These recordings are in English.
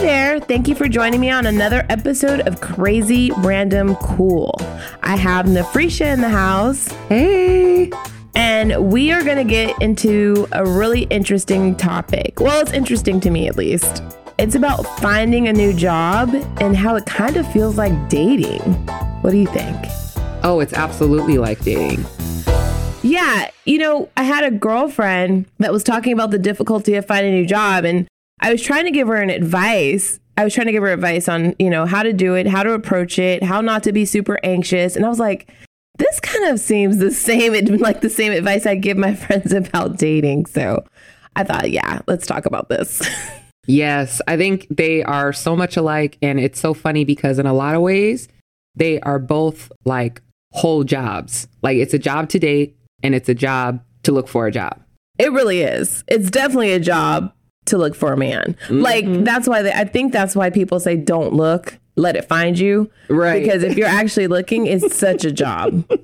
there. Thank you for joining me on another episode of Crazy Random Cool. I have Nefrisha in the house. Hey. And we are going to get into a really interesting topic. Well, it's interesting to me at least. It's about finding a new job and how it kind of feels like dating. What do you think? Oh, it's absolutely like dating. Yeah, you know, I had a girlfriend that was talking about the difficulty of finding a new job, and I was trying to give her an advice. I was trying to give her advice on, you know, how to do it, how to approach it, how not to be super anxious. And I was like, this kind of seems the same, like the same advice I give my friends about dating. So I thought, yeah, let's talk about this. Yes, I think they are so much alike. And it's so funny because in a lot of ways, they are both like whole jobs. Like it's a job to date and it's a job to look for a job. It really is. It's definitely a job to look for a man. Mm-hmm. Like that's why they, I think that's why people say don't look, let it find you. Right. Because if you're actually looking, it's such a job.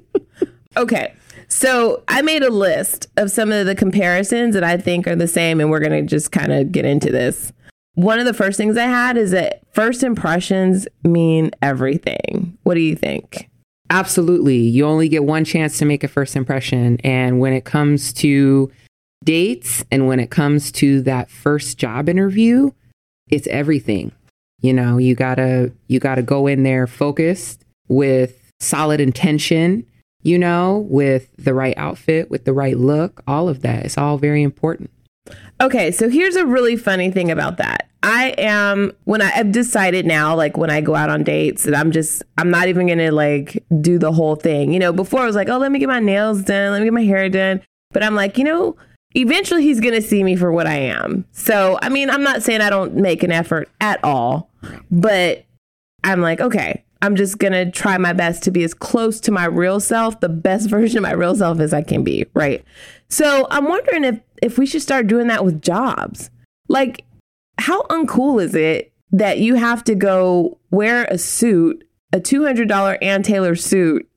Okay. So I made a list of some of the comparisons that I think are the same, and we're going to just kind of get into this. One of the first things I had is that first impressions mean everything. What do you think? Absolutely. You only get one chance to make a first impression. And when it comes to dates and when it comes to that first job interview, it's everything. You know, you gotta you gotta go in there focused with solid intention, you know, with the right outfit, with the right look, all of that. It's all very important. Okay, so here's a really funny thing about that. I am when I, have decided now, like when I go out on dates, that I'm just I'm not even gonna like do the whole thing. You know, before I was like, oh, let me get my nails done, let me get my hair done. But I'm like, you know, eventually he's gonna see me for what I am. So I mean, I'm not saying I don't make an effort at all, but I'm like, okay, I'm just gonna try my best to be as close to my real self, the best version of my real self as I can be, right? So I'm wondering if if we should start doing that with jobs. Like, how uncool is it that you have to go wear a suit, a $200 Ann Taylor suit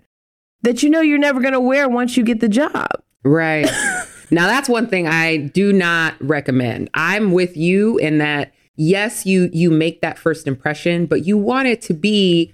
that you know you're never going to wear once you get the job? Right. now, that's one thing I do not recommend. I'm with you in that, yes, you, you make that first impression, but you want it to be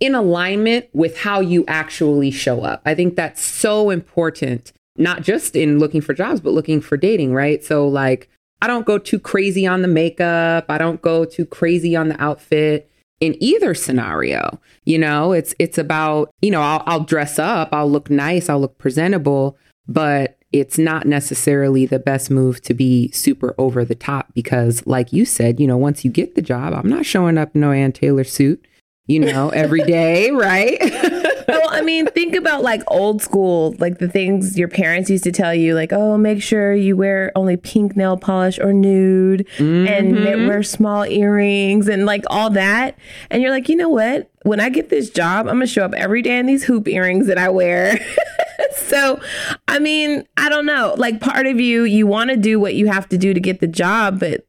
in alignment with how you actually show up. I think that's so important not just in looking for jobs, but looking for dating, right? So, like, I don't go too crazy on the makeup. I don't go too crazy on the outfit in either scenario. You know, it's it's about, you know, I'll, I'll dress up, I'll look nice, I'll look presentable, but it's not necessarily the best move to be super over the top because, like you said, you know, once you get the job, I'm not showing up in no Ann Taylor suit, you know, every day, right? well, I mean, think about like old school, like the things your parents used to tell you, like, oh, make sure you wear only pink nail polish or nude mm-hmm. and wear small earrings and like all that. And you're like, you know what? When I get this job, I'm going to show up every day in these hoop earrings that I wear. so, I mean, I don't know. Like, part of you, you want to do what you have to do to get the job, but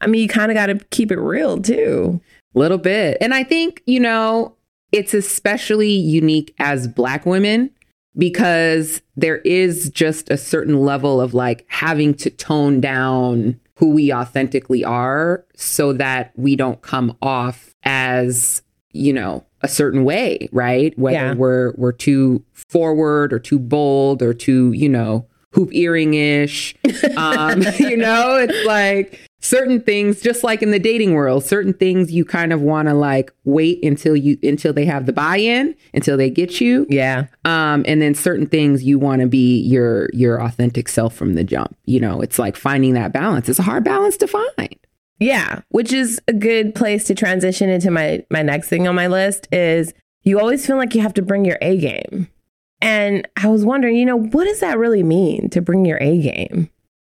I mean, you kind of got to keep it real too. A Little bit. And I think, you know, it's especially unique as Black women because there is just a certain level of like having to tone down who we authentically are so that we don't come off as, you know, a certain way, right? Whether yeah. we're we're too forward or too bold or too, you know, hoop earring ish. Um, you know, it's like certain things just like in the dating world certain things you kind of want to like wait until you until they have the buy-in until they get you yeah um and then certain things you want to be your your authentic self from the jump you know it's like finding that balance it's a hard balance to find yeah which is a good place to transition into my my next thing on my list is you always feel like you have to bring your a game and i was wondering you know what does that really mean to bring your a game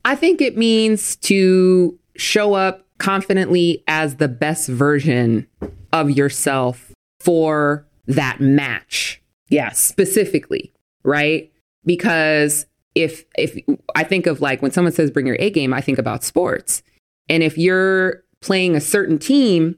I think it means to show up confidently as the best version of yourself for that match. Yes. Specifically, right? Because if if I think of like when someone says bring your A game, I think about sports. And if you're playing a certain team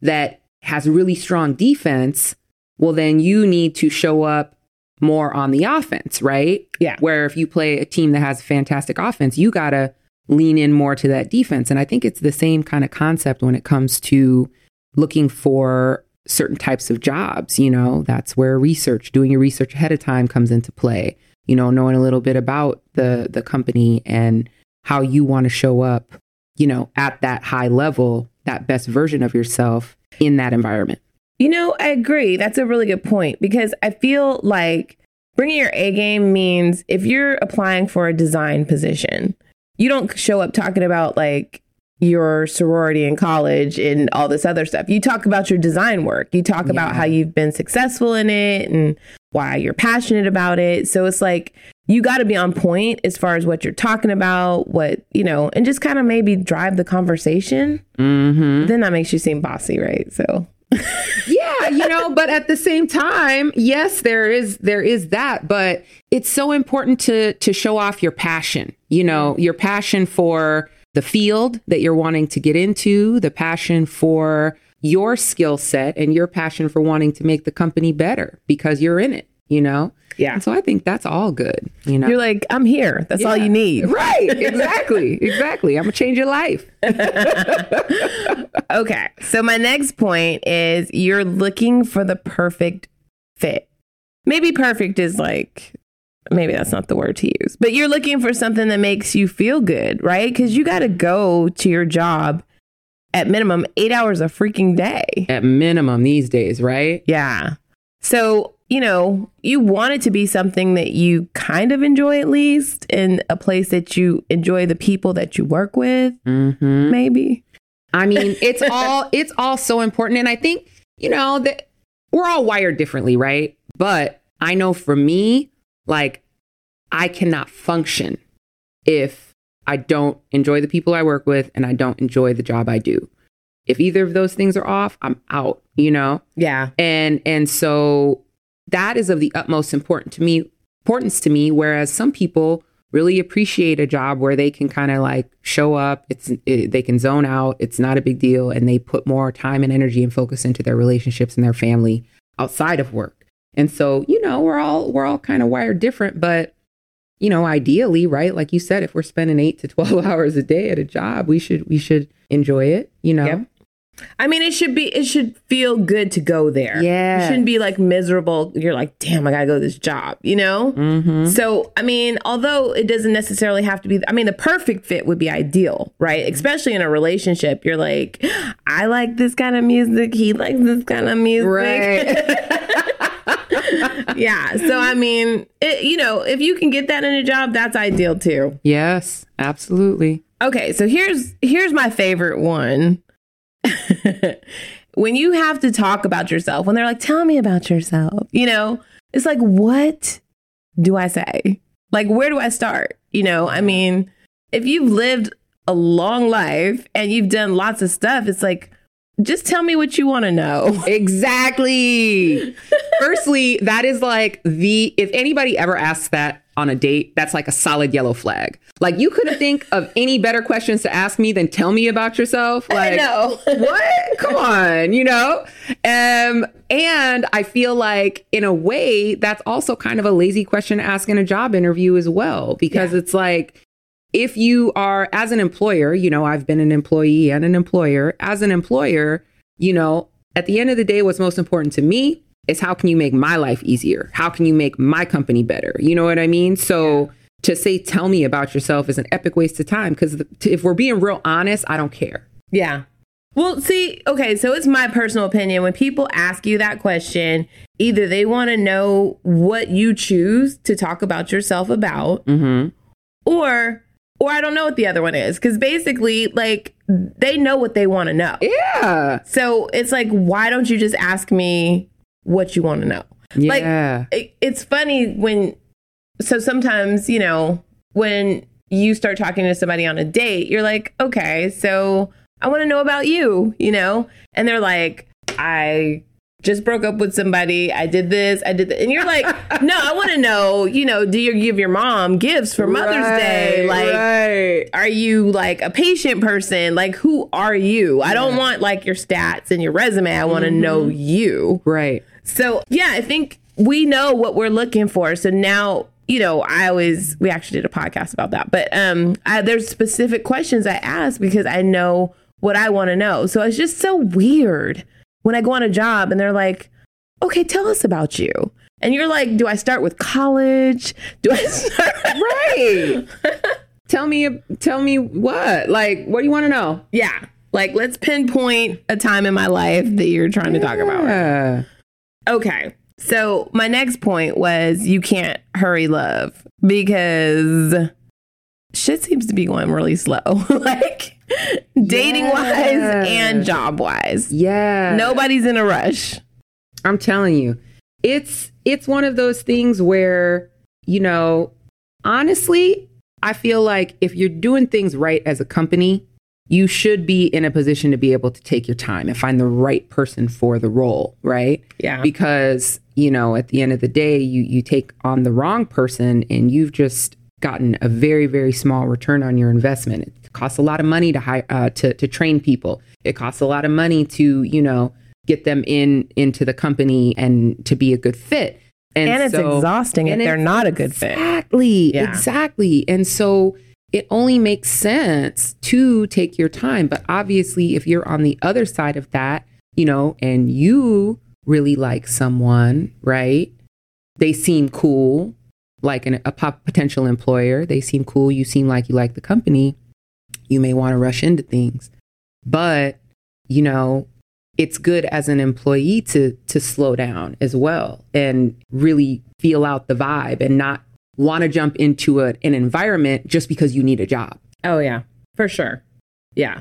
that has really strong defense, well then you need to show up more on the offense, right? Yeah. Where if you play a team that has fantastic offense, you got to lean in more to that defense. And I think it's the same kind of concept when it comes to looking for certain types of jobs. You know, that's where research, doing your research ahead of time comes into play. You know, knowing a little bit about the the company and how you want to show up, you know, at that high level, that best version of yourself in that environment. You know, I agree. That's a really good point because I feel like bringing your A game means if you're applying for a design position, you don't show up talking about like your sorority in college and all this other stuff. You talk about your design work. You talk yeah. about how you've been successful in it and why you're passionate about it. So it's like you got to be on point as far as what you're talking about, what, you know, and just kind of maybe drive the conversation. Mm-hmm. Then that makes you seem bossy, right? So yeah, you know, but at the same time, yes, there is there is that, but it's so important to to show off your passion. You know, your passion for the field that you're wanting to get into, the passion for your skill set and your passion for wanting to make the company better because you're in it, you know? Yeah. And so I think that's all good. You know, you're like, I'm here. That's yeah. all you need. Right. Exactly. exactly. I'm gonna change your life. okay. So my next point is you're looking for the perfect fit. Maybe perfect is like maybe that's not the word to use, but you're looking for something that makes you feel good, right? Because you got to go to your job at minimum eight hours a freaking day. At minimum these days, right? Yeah. So you know, you want it to be something that you kind of enjoy at least, and a place that you enjoy the people that you work with, mm-hmm. maybe. I mean, it's all it's all so important, and I think you know that we're all wired differently, right? But I know for me, like, I cannot function if I don't enjoy the people I work with and I don't enjoy the job I do. If either of those things are off, I'm out, you know? Yeah. And and so that is of the utmost important to me importance to me whereas some people really appreciate a job where they can kind of like show up it's it, they can zone out it's not a big deal and they put more time and energy and focus into their relationships and their family outside of work and so you know we're all we're all kind of wired different but you know ideally right like you said if we're spending 8 to 12 hours a day at a job we should we should enjoy it you know yep. I mean, it should be, it should feel good to go there. Yeah. It shouldn't be like miserable. You're like, damn, I gotta go to this job, you know? Mm-hmm. So, I mean, although it doesn't necessarily have to be, I mean, the perfect fit would be ideal, right? Mm-hmm. Especially in a relationship. You're like, I like this kind of music. He likes this kind of music. Right. yeah. So, I mean, it, you know, if you can get that in a job, that's ideal too. Yes, absolutely. Okay. So here's, here's my favorite one when you have to talk about yourself, when they're like, tell me about yourself, you know, it's like, what do I say? Like, where do I start? You know, I mean, if you've lived a long life and you've done lots of stuff, it's like, just tell me what you want to know. Exactly. Firstly, that is like the, if anybody ever asks that on a date, that's like a solid yellow flag. Like you couldn't think of any better questions to ask me than tell me about yourself. Like I know. what? Come on, you know? Um, and I feel like in a way that's also kind of a lazy question to ask in a job interview as well. Because yeah. it's like if you are as an employer, you know, I've been an employee and an employer, as an employer, you know, at the end of the day, what's most important to me is how can you make my life easier? How can you make my company better? You know what I mean? So to say, tell me about yourself is an epic waste of time because if we're being real honest, I don't care. Yeah. Well, see, okay, so it's my personal opinion. When people ask you that question, either they want to know what you choose to talk about yourself about, mm-hmm. or or I don't know what the other one is because basically, like, they know what they want to know. Yeah. So it's like, why don't you just ask me what you want to know. Yeah. Like it, it's funny when so sometimes, you know, when you start talking to somebody on a date, you're like, "Okay, so I want to know about you," you know? And they're like, "I just broke up with somebody. I did this. I did that. And you're like, no, I want to know, you know, do you give your mom gifts for Mother's right, Day? Like, right. are you like a patient person? Like, who are you? Yeah. I don't want like your stats and your resume. I want to mm-hmm. know you. Right. So, yeah, I think we know what we're looking for. So now you know, I always we actually did a podcast about that, but um, I, there's specific questions I ask because I know what I want to know. So it's just so weird when I go on a job and they're like, "Okay, tell us about you," and you're like, "Do I start with college? Do I start right?" tell me, tell me what? Like, what do you want to know? Yeah, like let's pinpoint a time in my life that you're trying to talk about. Okay. So my next point was you can't hurry love because shit seems to be going really slow. like dating wise Yeah. and job wise. Yeah. Nobody's in a rush. I'm telling you, it's it's one of those things where, you know, honestly, I feel like if you're doing things right as a company, you should be in a position to be able to take your time and find the right person for the role, right? Yeah. Because, you know, at the end of the day, you you take on the wrong person and you've just gotten a very very small return on your investment. It costs a lot of money to hire uh, to to train people. It costs a lot of money to, you know, get them in into the company and to be a good fit. And and it's so- exhausting if and they're not a good fit. Exactly. Yeah. Exactly. And so it only makes sense to take your time. But obviously, if you're on the other side of that, you know, and you really like someone, right? They seem cool, like an, a potential employer. They seem cool. You seem like you like the company. You may want to rush into things. But, you know, it's good as an employee to to slow down as well and really feel out the vibe and not want to jump into a, an environment just because you need a job. Oh, yeah, for sure. Yeah.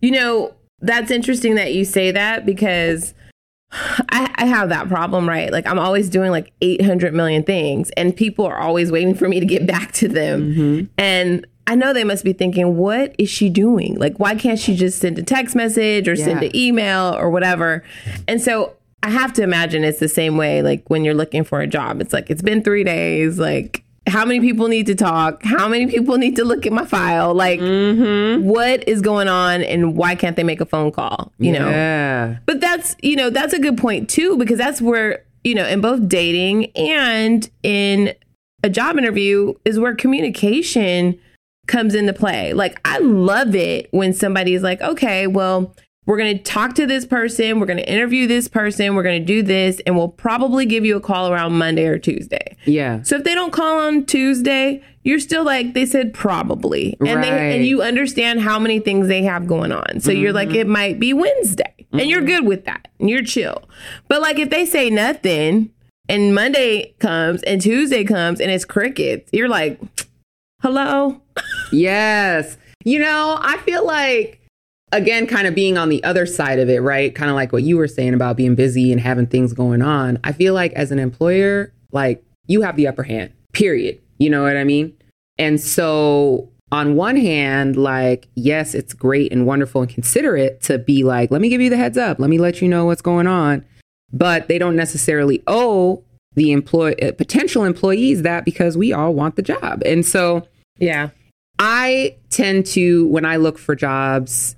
You know, that's interesting that you say that because I, I have that problem, right? Like, I'm always doing like 800 million things, and people are always waiting for me to get back to them. Mm-hmm. And I know they must be thinking, what is she doing? Like, why can't she just send a text message or send an email or whatever? And so I have to imagine it's the same way, like when you're looking for a job. It's like, it's been three days. Like, how many people need to talk? How many people need to look at my file? Like, mm-hmm. what is going on and why can't they make a phone call? You know? Yeah. But that's, you know, that's a good point too, because that's where, you know, in both dating and in a job interview is where communication comes into play. Like, I love it when somebody's like, okay, well, we're going to talk to this person, we're going to interview this person, we're going to do this, and we'll probably give you a call around Monday or Tuesday. Yeah. So if they don't call on Tuesday, you're still like they said probably, and they and you understand how many things they have going on. So you're like it might be Wednesday, and you're mm-hmm. good with that, and you're chill. But like if they say nothing, and Monday comes and Tuesday comes and it's crickets, you're like, hello, Yes. You know, I feel like, again, kind of being on the other side of it, right? Kind of like what you were saying about being busy and having things going on. I feel like as an employer, like you have the upper hand, period. You know what I mean? And so, on one hand, like, yes, it's great and wonderful and considerate to be like, let me give you the heads up, let me let you know what's going on. But they don't necessarily owe the employ uh, potential employees that because we all want the job. And so, yeah, I tend to, when I look for jobs,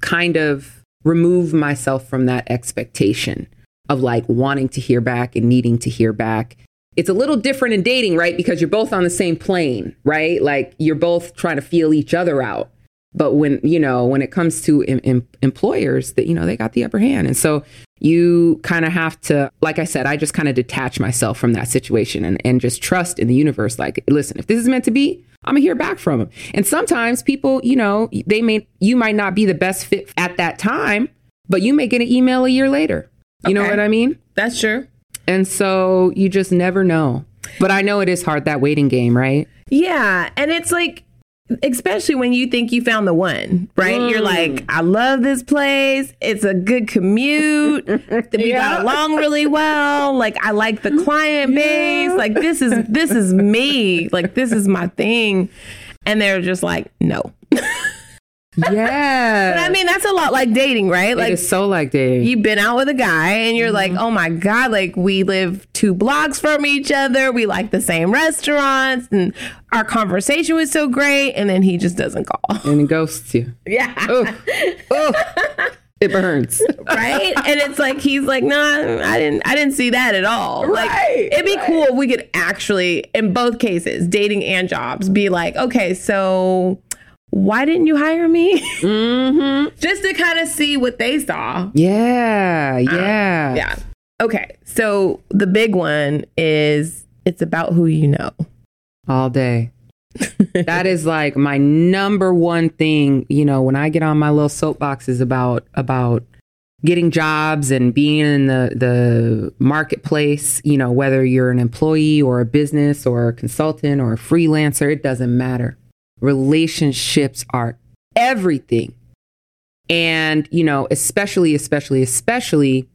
kind of remove myself from that expectation of like wanting to hear back and needing to hear back. It's a little different in dating, right? Because you're both on the same plane, right? Like you're both trying to feel each other out. But when, you know, when it comes to em- em- employers, that, you know, they got the upper hand. And so you kind of have to, like I said, I just kind of detach myself from that situation and, and just trust in the universe. Like, listen, if this is meant to be, I'm gonna hear back from them. And sometimes people, you know, they may, you might not be the best fit at that time, but you may get an email a year later. You know what I mean? that's true. And so you just never know. But I know it is hard, that waiting game, right? Yeah, and it's like especially when you think you found the one, right? You're mm. like, I love this place. It's a good commute. we Yeah. got along really well. Like I like the client base. Like this is this is me. Like this is my thing. And they're just like, no. Yeah. But I mean, that's a lot like dating, right? Like it's so like dating. you've been out with a guy and you're like, mm-hmm. oh my God, like we live two blocks from each other. We like the same restaurants and our conversation was so great. And then he just doesn't call. and it ghosts you. Yeah. It burns. right? and it's like he's like, nah, I didn't I didn't see that at all. Like it'd be cool if we could actually, in both cases, dating and jobs, be like, okay, so why didn't you hire me? mm-hmm. Just to kind of see what they saw. Yeah, yeah. Yeah. Okay. So the big one is it's about who you know. All day. that is like my number one thing, you know, when I get on my little soapboxes about about getting jobs and being in the the marketplace, you know, whether you're an employee or a business or a consultant or a freelancer, it doesn't matter. Relationships are everything. And, you know, especially especially especially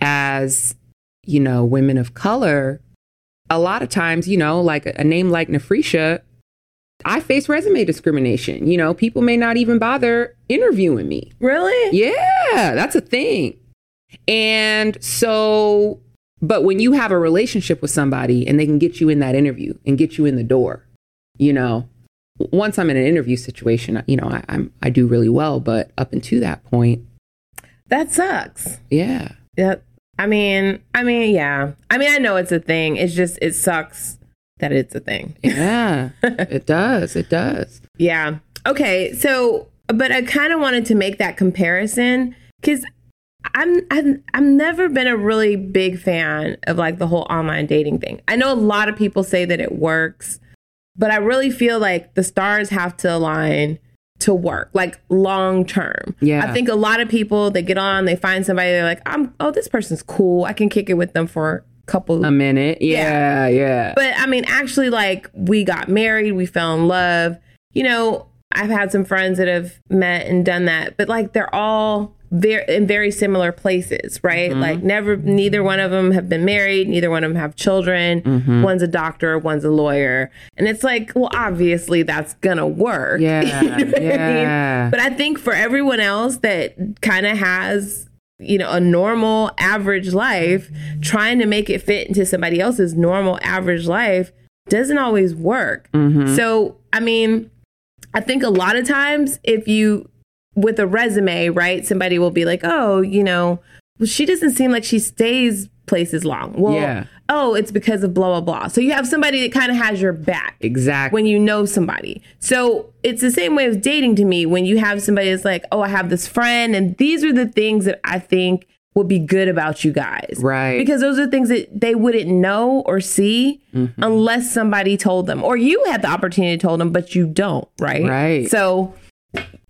as, you know, women of color, a lot of times, you know, like a, name like Nefrisha, I face resume discrimination. You know, people may not even bother interviewing me. Really? Yeah, that's a thing. And so, but when you have a relationship with somebody and they can get you in that interview and get you in the door, you know, once I'm in an interview situation, you know, I, I'm I do really well. But up until that point, That sucks. yeah, Yeah. I mean, I mean, yeah. I mean, I know it's a thing. It's just it sucks that it's a thing. yeah, it does, it does. Yeah. Okay. So, but I kind of wanted to make that comparison because I'm I've, I've never been a really big fan of like the whole online dating thing. I know a lot of people say that it works, but I really feel like the stars have to align to work like long term. Yeah. I think a lot of people they get on, they find somebody, they're like, I'm oh this person's cool. I can kick it with them for a couple A minute, yeah, yeah. but I mean, actually, like we got married, we fell in love. You know, I've had some friends that have met and done that, but like they're all very in very similar places, right? Mm-hmm. Like never, neither one of them have been married, neither one of them have children. Mm-hmm. One's a doctor, one's a lawyer, and it's like, well, obviously that's gonna work. Yeah, You know what I mean? yeah. But I think for everyone else that kind of has, you know, a normal average life, trying to make it fit into somebody else's normal average life doesn't always work. Mm-hmm. So, I mean, I think a lot of times if you, with a resume, right, somebody will be like, oh, you know, well, she doesn't seem like she stays places long. Well, Yeah. oh, it's because of blah, blah, blah. So you have somebody that kind of has your back Exactly. when you know somebody. So it's the same way with dating to me when you have somebody that's like, oh, I have this friend, and these are the things that I think would be good about you guys. Right. Because those are things that they wouldn't know or see Mm-hmm. unless somebody told them, or you had the opportunity to tell them, but you don't, right? Right. So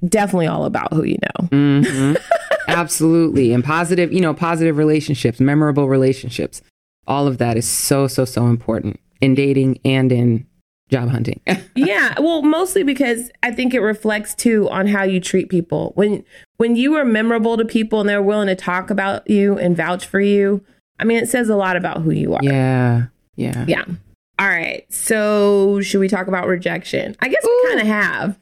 definitely all about who you know. Mhm. Absolutely. And positive, you know, positive relationships, memorable relationships. All of that is so, so, so important in dating and in job hunting. yeah well mostly because i think it reflects too on how you treat people when when you are memorable to people and they're willing to talk about you and vouch for you i mean it says a lot about who you are yeah. Yeah. Yeah. all right so should we talk about rejection i guess we kind of have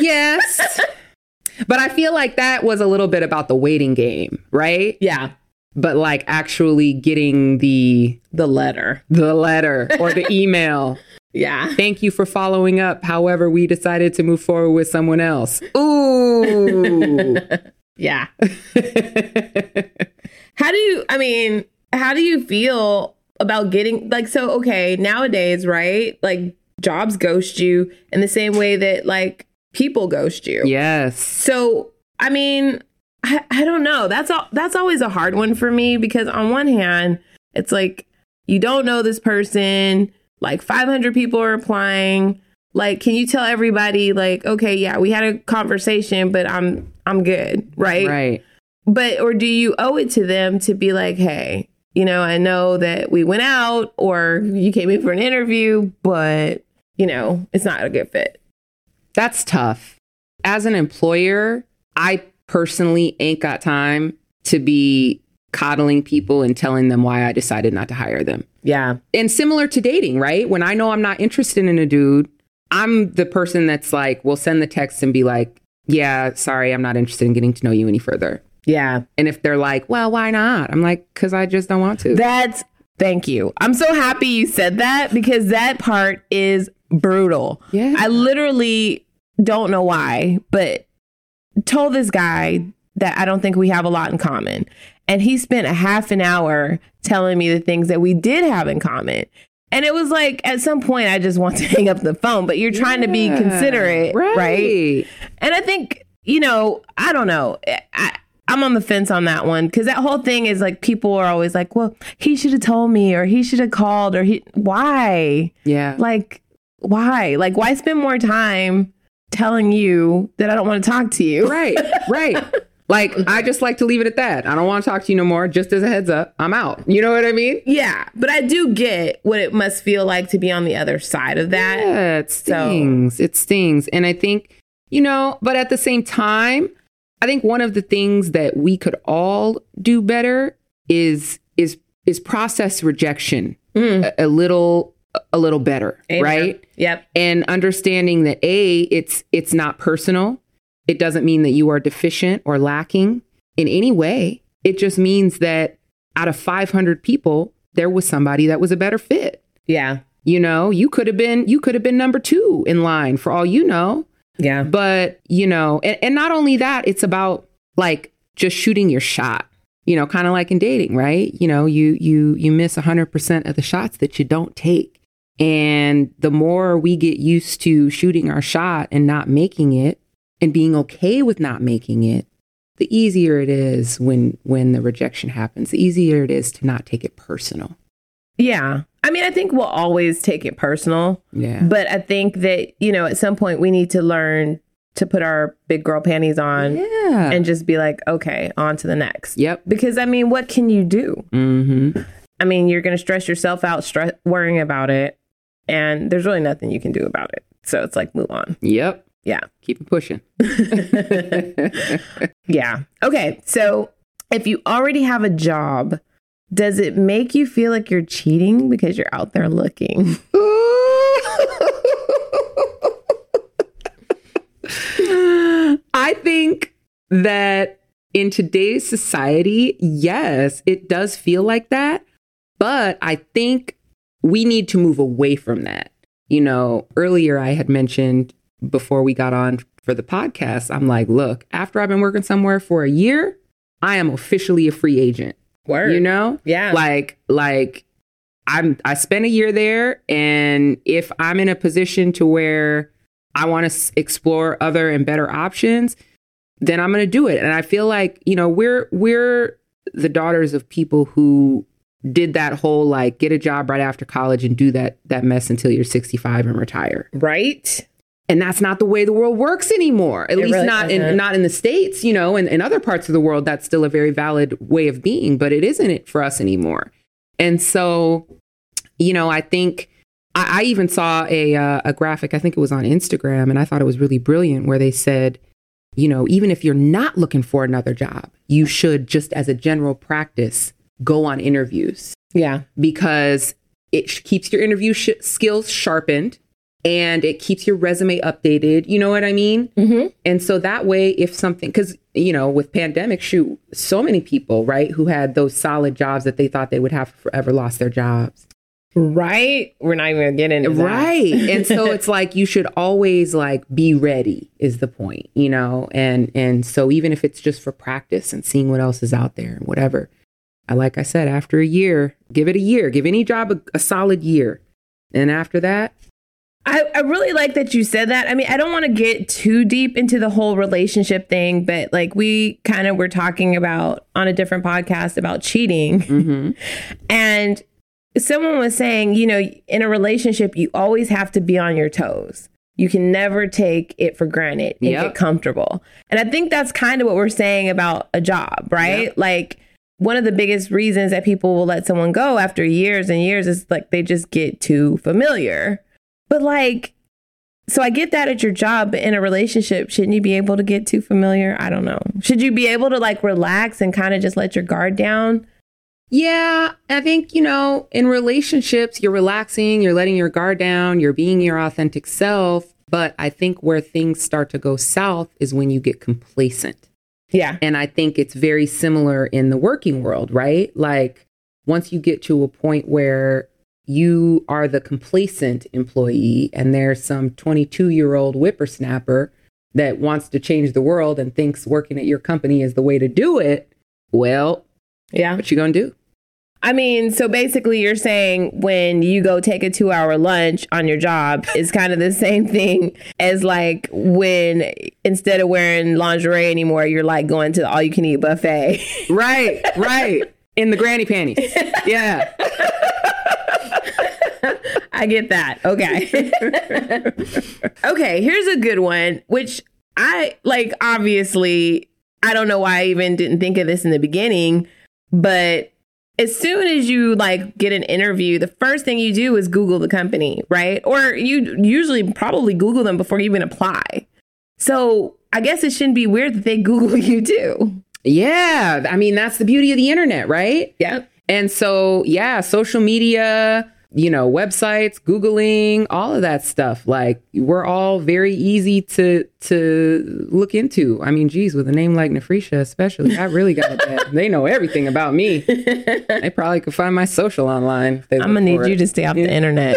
Yes. but I feel like that was a little bit about the waiting game, right? yeah But like actually getting the the letter the letter or the email. yeah Thank you for following up. However, we decided to move forward with someone else. Ooh. yeah how do you i mean how do you feel about getting like so okay nowadays right like jobs ghost you in the same way that like people ghost you. Yes. so i mean I, I don't know. That's all that's always a hard one for me because on one hand it's like you don't know this person like 500 people are applying. Like can you tell everybody like okay yeah we had a conversation but i'm i'm good right? Right. but or do you owe it to them to be like hey you know i know that we went out or you came in for an interview but you know it's not a good fit That's tough. As an employer, I personally ain't got time to be coddling people and telling them why I decided not to hire them. yeah And similar to dating, right? When I know I'm not interested in a dude, I'm the person that's like, will send the text and be like, yeah, sorry, I'm not interested in getting to know you any further. yeah And if they're like, well, why not? I'm like, because I just don't want to. That's thank you. I'm so happy you said that because that part is brutal. Yeah. I literally don't know why, but told this guy that I don't think we have a lot in common. And he spent a half an hour telling me the things that we did have in common. And it was like at some point I just want to hang up the phone, but you're trying to be considerate, right? right. And I think, you know, I don't know. I, I'm on the fence on that one because that whole thing is like people are always like, well, he should have told me or he should have called or he, why? Yeah. Like, why? Like, why spend more time telling you that I don't want to talk to you? Right, right. like I just like to leave it at that. I don't want to talk to you no more. Just as a heads up, I'm out. You know what I mean? Yeah, but I do get what it must feel like to be on the other side of that. Yeah, it stings. it stings. And I think, you know, but at the same time, I think one of the things that we could all do better is is is process rejection mm. a, a little a little better, Amen. right? Yep. and understanding that a it's it's not personal it doesn't mean that you are deficient or lacking in any way it just means that out of 500 people there was somebody that was a better fit Yeah. you know you could have been you could have been number 2 in line for all you know Yeah. but you know and, and not only that it's about like just shooting your shot you know kind of like in dating right you know you you you miss 100% of the shots that you don't take and the more we get used to shooting our shot and not making it and being okay with not making it the easier it is when when the rejection happens the easier it is to not take it personal Yeah. I mean, I think we'll always take it personal, yeah but I think that, you know, at some point we need to learn to put our big girl panties on yeah and just be like, okay, on to the next. yep Because, I mean, what can you do? mm-hmm I mean, you're going to stress yourself out, stress, worrying about it, and there's really nothing you can do about it. So it's like, move on. yep Yeah. keep it pushing Yeah. Okay. So if you already have a job, does it make you feel like you're cheating because you're out there looking? I think that in today's society, yes, it does feel like that. But I think we need to move away from that. You know, earlier I had mentioned before we got on for the podcast, I'm like, look, after I've been working somewhere for a year, I am officially a free agent. Word. You know? Yeah. Like, like I'm I spent a year there and if I'm in a position to where I want to s- explore other and better options, then I'm going to do it. And I feel like, you know, we're we're the daughters of people who did that whole like get a job right after college and do that that mess until you're 65 and retire. right? And that's not the way the world works anymore. At It least really not in doesn't. not in the states, you know, and in other parts of the world that's still a very valid way of being, but it isn't it for us anymore. And so, you know, I think I, I even saw a uh, a graphic. I think it was on Instagram, and I thought it was really brilliant, where they said, you know, even if you're not looking for another job, you should just as a general practice go on interviews Yeah. because it sh- keeps your interview sh- skills sharpened and it keeps your resume updated. You know what I mean? Mm-hmm. And so that way, if something, because, you know, with pandemic, shoot, so many people, right, who had those solid jobs that they thought they would have forever lost their jobs. Right? We're not even going to get into that. Right. and so it's like you should always like be ready is the point, you know? And and so even if it's just for practice and seeing what else is out there and whatever. I like I said, after a year, give it a year. Give any job a, a solid year. And after that, I, I really like that you said that. I mean, I don't want to get too deep into the whole relationship thing, but like we kind of were talking about on a different podcast about cheating. mhm, And someone was saying, you know, in a relationship, you always have to be on your toes. You can never take it for granted and Yep. get comfortable. And I think that's kind of what we're saying about a job, right? Yep. Like one of the biggest reasons that people will let someone go after years and years is like they just get too familiar. But like, so I get that at your job, but in a relationship, shouldn't you be able to get too familiar? I don't know. Should you be able to like relax and kind of just let your guard down? Yeah, I think, you know, in relationships, you're relaxing, you're letting your guard down, you're being your authentic self. But I think where things start to go south is when you get complacent. Yeah. And I think it's very similar in the working world, right? Like once you get to a point where you are the complacent employee and there's some 22 year old whippersnapper that wants to change the world and thinks working at your company is the way to do it, well, Yeah. what you gonna do? I mean, so basically, you're saying when you go take a two hour lunch on your job is kind of the same thing as like when instead of wearing lingerie anymore, you're like going to the all you can eat buffet. Right, right. In the granny panties. Yeah. I get that. Okay. okay, here's a good one, which I like, obviously, I don't know why I even didn't think of this in the beginning, but as soon as you like get an interview, the first thing you do is Google the company, right? Or you usually probably Google them before you even apply. So I guess it shouldn't be weird that they Google you too. Yeah. I mean, that's the beauty of the internet, right? Yeah. And so, yeah, social media, you know, websites, Googling, all of that stuff. Like we're all very easy to to look into. I mean, geez, with a name like Nefrisha, especially, I really got it bad. they know everything about me. they probably could find my social online. I'm gonna need for you to stay off the internet.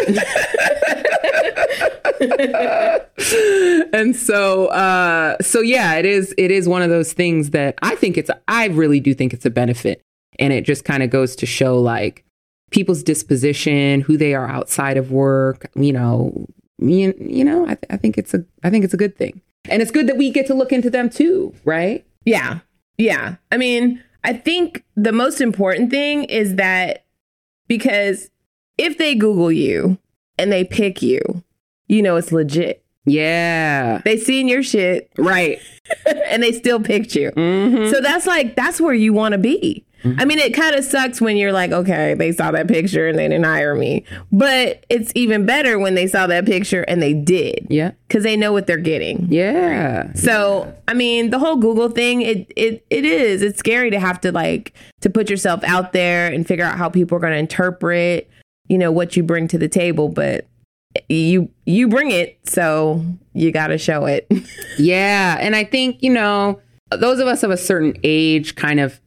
and so uh so yeah it is it is one of those things that i think it's i really do think it's a benefit and it just kind of goes to show like people's disposition who they are outside of work you know you, you know I, th- I think it's a i think it's a good thing and it's good that we get to look into them too right Yeah. Yeah. I mean, I think the most important thing is that because if they Google you and they pick you, you know it's legit. yeah They seen your shit right and they still picked you. Mhm. So that's like, that's where you want to be. I mean, it kind of sucks when you're like, okay, they saw that picture and they didn't hire me. But it's even better when they saw that picture and they did yeah because they know what they're getting. yeah So I mean, the whole Google thing, it it it is. It's scary to have to like to put yourself out there and figure out how people are going to interpret, you know, what you bring to the table. But you you bring it, so you got to show it. Yeah, and I think you know those of us of a certain age kind of.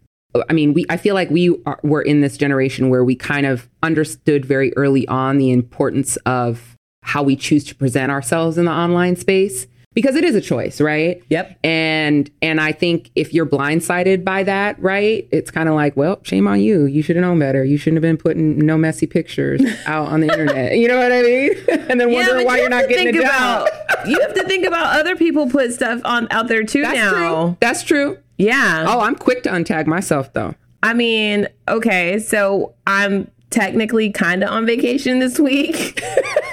I mean, we. I feel like we are, were in this generation where we kind of understood very early on the importance of how we choose to present ourselves in the online space because it is a choice, right? Yep. And and I think if you're blindsided by that, right, it's kind of like, well, shame on you. You should have known better. You shouldn't have been putting no messy pictures out on the internet. You know what I mean? and then wondering but why you you're not getting a think job. You have to think about other people put stuff on out there too That's now. true. That's true. Yeah. Oh, I'm quick to untag myself though. I mean, okay, so I'm technically kind of on vacation this week.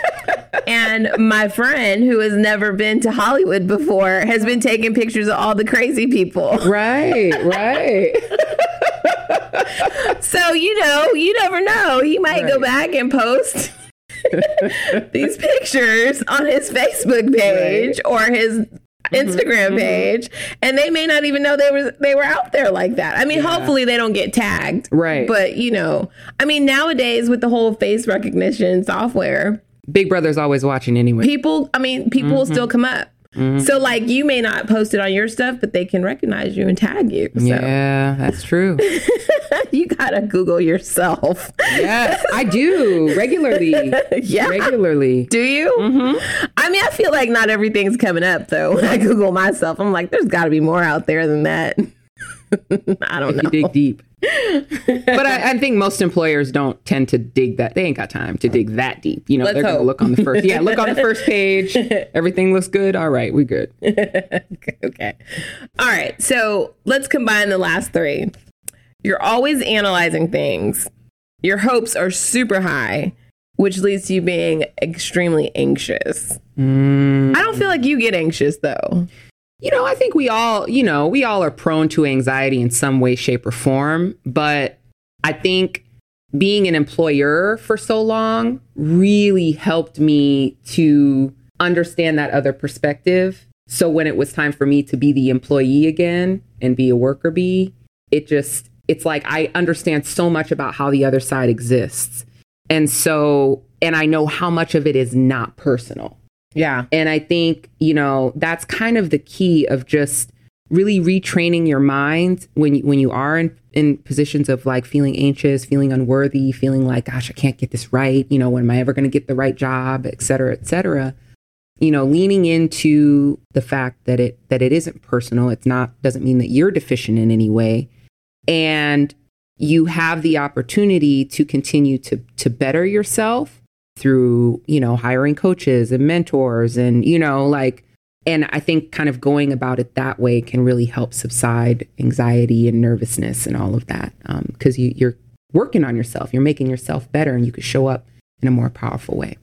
and my friend who has never been to Hollywood before has been taking pictures of all the crazy people. Right, right. So, you know, you never know. He might go back and post these pictures on his Facebook page or his Mm-hmm. Instagram mm-hmm. page and they may not even know they were they were out there like that. I mean, hopefully they don't get tagged. Right. But, you know, I mean, nowadays with the whole face recognition software, Big Brother's always watching anyway. people, I mean, people will mm-hmm. still come up. Mm-hmm. So like you may not post it on your stuff, but they can recognize you and tag you. So Yeah, that's true. you gotta Google yourself. yes, I do regularly. yeah. Regularly. Do you? Mm-hmm. I mean, I feel like not everything's coming up though. When I Google myself, I'm like, there's got to be more out there than that. I don't You know. dig deep. but I, I think most employers don't tend to dig that. They ain't got time to dig that deep. You know, Let's they're going to look on the first. Yeah, look on the first page. Everything looks good. All right, we good. okay. All right. So let's combine the last three. You're always analyzing things. Your hopes are super high, which leads to you being extremely anxious. Mm. I don't feel like you get anxious though. You know, I think we all, you know, we all are prone to anxiety in some way, shape, or form. But I think being an employer for so long really helped me to understand that other perspective. So when it was time for me to be the employee again and be a worker bee, it just, it's like I understand so much about how the other side exists. And so, and I know how much of it is not personal. Yeah. And I think, you know, that's kind of the key of just really retraining your mind when you, when you are in, in positions of like feeling anxious, feeling unworthy, feeling like, gosh, I can't get this right. You know, when am I ever going to get the right job, et cetera, et cetera. you know, leaning into the fact that it that it isn't personal. It's not doesn't mean that you're deficient in any way. And you have the opportunity to continue to to better yourself through, you know, hiring coaches and mentors and, you know, like and I think kind of going about it that way can really help subside anxiety and nervousness and all of that. Because um, you, you're working on yourself, you're making yourself better, and you can show up in a more powerful way.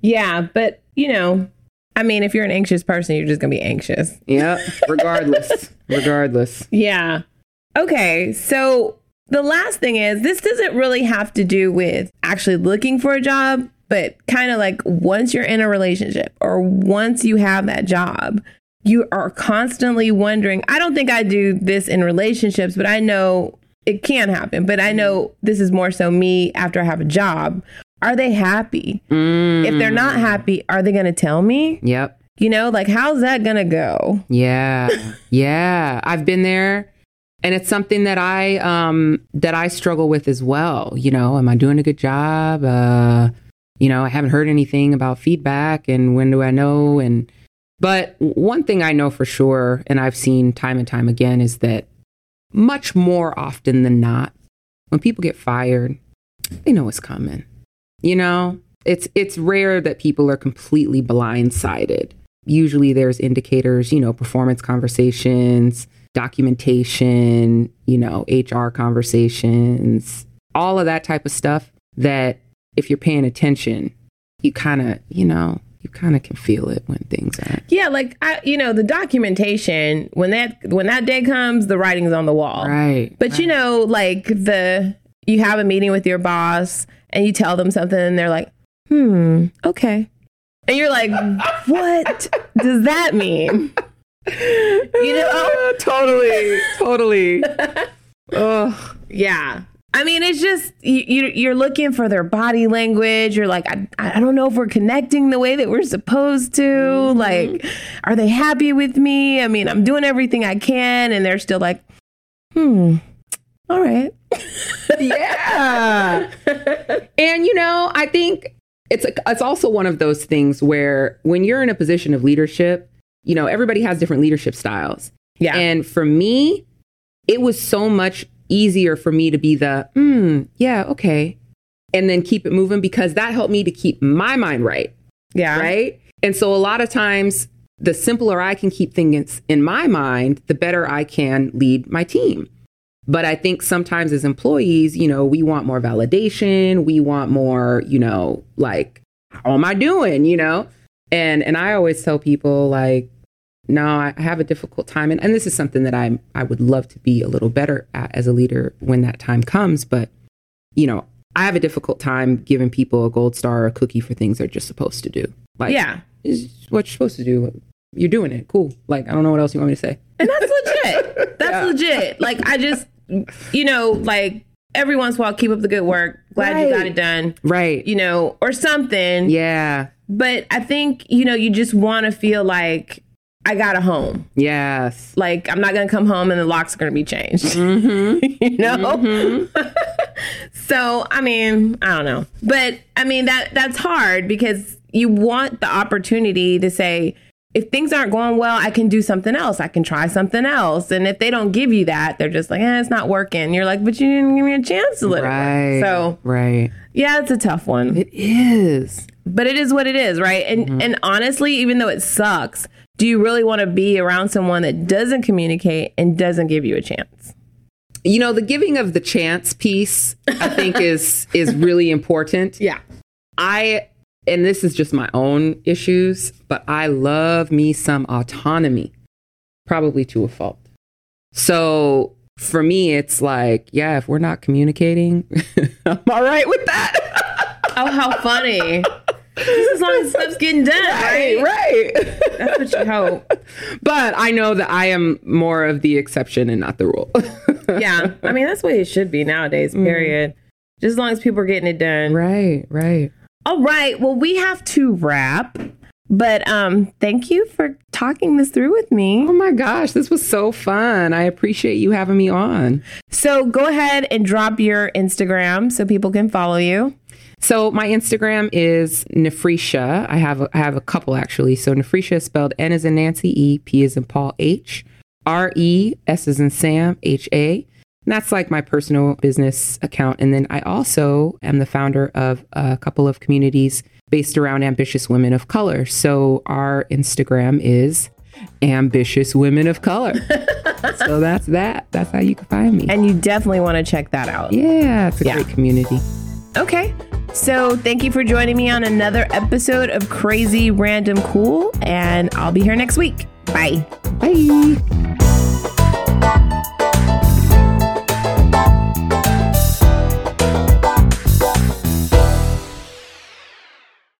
Yeah, but you know, I mean, if you're an anxious person, you're just gonna be anxious. Yeah, regardless. regardless. Yeah. Okay, so the last thing is this doesn't really have to do with actually looking for a job, but kind of like once you're in a relationship or once you have that job, you are constantly wondering. I don't think I do this in relationships, but I know it can happen. But I know this is more so me after I have a job. Are they happy? Mm. If they're not happy, are they going to tell me? Yep. You know, like how's that going to go? Yeah. yeah. I've been there and it's something that I um that I struggle with as well. You know, am I doing a good job? Uh you know, I haven't heard anything about feedback and when do I know? And, but one thing I know for sure, and I've seen time and time again, is that much more often than not, when people get fired, they know what's coming. You know, it's, it's rare that people are completely blindsided. Usually there's indicators, you know, performance conversations, documentation, you know, HR conversations, all of that type of stuff that if you're paying attention, you kind of, you know, you kind of can feel it when things are. Yeah, like I, you know, the documentation when that when that day comes, the writing's on the wall. Right. But right. you know, like the you have a meeting with your boss and you tell them something and they're like, "Hmm, okay." And you're like, "What does that mean?" You know, totally, totally. Ugh. Yeah. I mean, it's just you, you're looking for their body language. You're like, I, I don't know if we're connecting the way that we're supposed to. Mm-hmm. Like, are they happy with me? I mean, I'm doing everything I can, and they're still like, hmm, all right, yeah. and you know, I think it's a, it's also one of those things where when you're in a position of leadership, you know, everybody has different leadership styles. Yeah, and for me, it was so much easier for me to be the, hmm, yeah, okay. And then keep it moving because that helped me to keep my mind right. Yeah. Right. And so a lot of times, the simpler I can keep things in my mind, the better I can lead my team. But I think sometimes as employees, you know, we want more validation. We want more, you know, like, how am I doing? You know? And and I always tell people like, no, I have a difficult time. And, and this is something that I I would love to be a little better at as a leader when that time comes. But, you know, I have a difficult time giving people a gold star or a cookie for things they're just supposed to do. Like, yeah, is what you're supposed to do. You're doing it. Cool. Like, I don't know what else you want me to say. And that's legit. That's yeah. legit. Like, I just, you know, like every once in a while, keep up the good work. Glad right. you got it done. Right. You know, or something. Yeah. But I think, you know, you just want to feel like I got a home. Yes. Like I'm not gonna come home and the locks are gonna be changed. Mm-hmm. you know. Mm-hmm. so I mean, I don't know, but I mean that that's hard because you want the opportunity to say, if things aren't going well, I can do something else. I can try something else. And if they don't give you that, they're just like, eh, it's not working. You're like, but you didn't give me a chance to let right. it work. So right. Yeah, it's a tough one. It is. But it is what it is, right? And mm-hmm. and honestly, even though it sucks, do you really want to be around someone that doesn't communicate and doesn't give you a chance? You know, the giving of the chance piece, I think is is really important. Yeah. I and this is just my own issues, but I love me some autonomy, probably to a fault. So for me, it's like, yeah, if we're not communicating, I'm all right with that. oh, how funny. Just as long as stuff's getting done, right? Right. That's what you hope. But I know that I am more of the exception and not the rule. yeah. I mean, that's the way it should be nowadays, mm. period. Mm. Just as long as people are getting it done. Right, right. All right. Well, we have to wrap. But um, thank you for talking this through with me. Oh my gosh, this was so fun. I appreciate you having me on. So go ahead and drop your Instagram so people can follow you. So my Instagram is Nephresha. I have a, I have a couple actually. So Nephresha is spelled N as in Nancy, E, P as in Paul, H, R E, S as in Sam, H A. And that's like my personal business account. And then I also am the founder of a couple of communities based around ambitious women of color. So our Instagram is ambitious women of color. so that's that. That's how you can find me. And you definitely want to check that out. Yeah, it's a yeah. great community. Okay. So thank you for joining me on another episode of Crazy Random Cool. And I'll be here next week. Bye. Bye.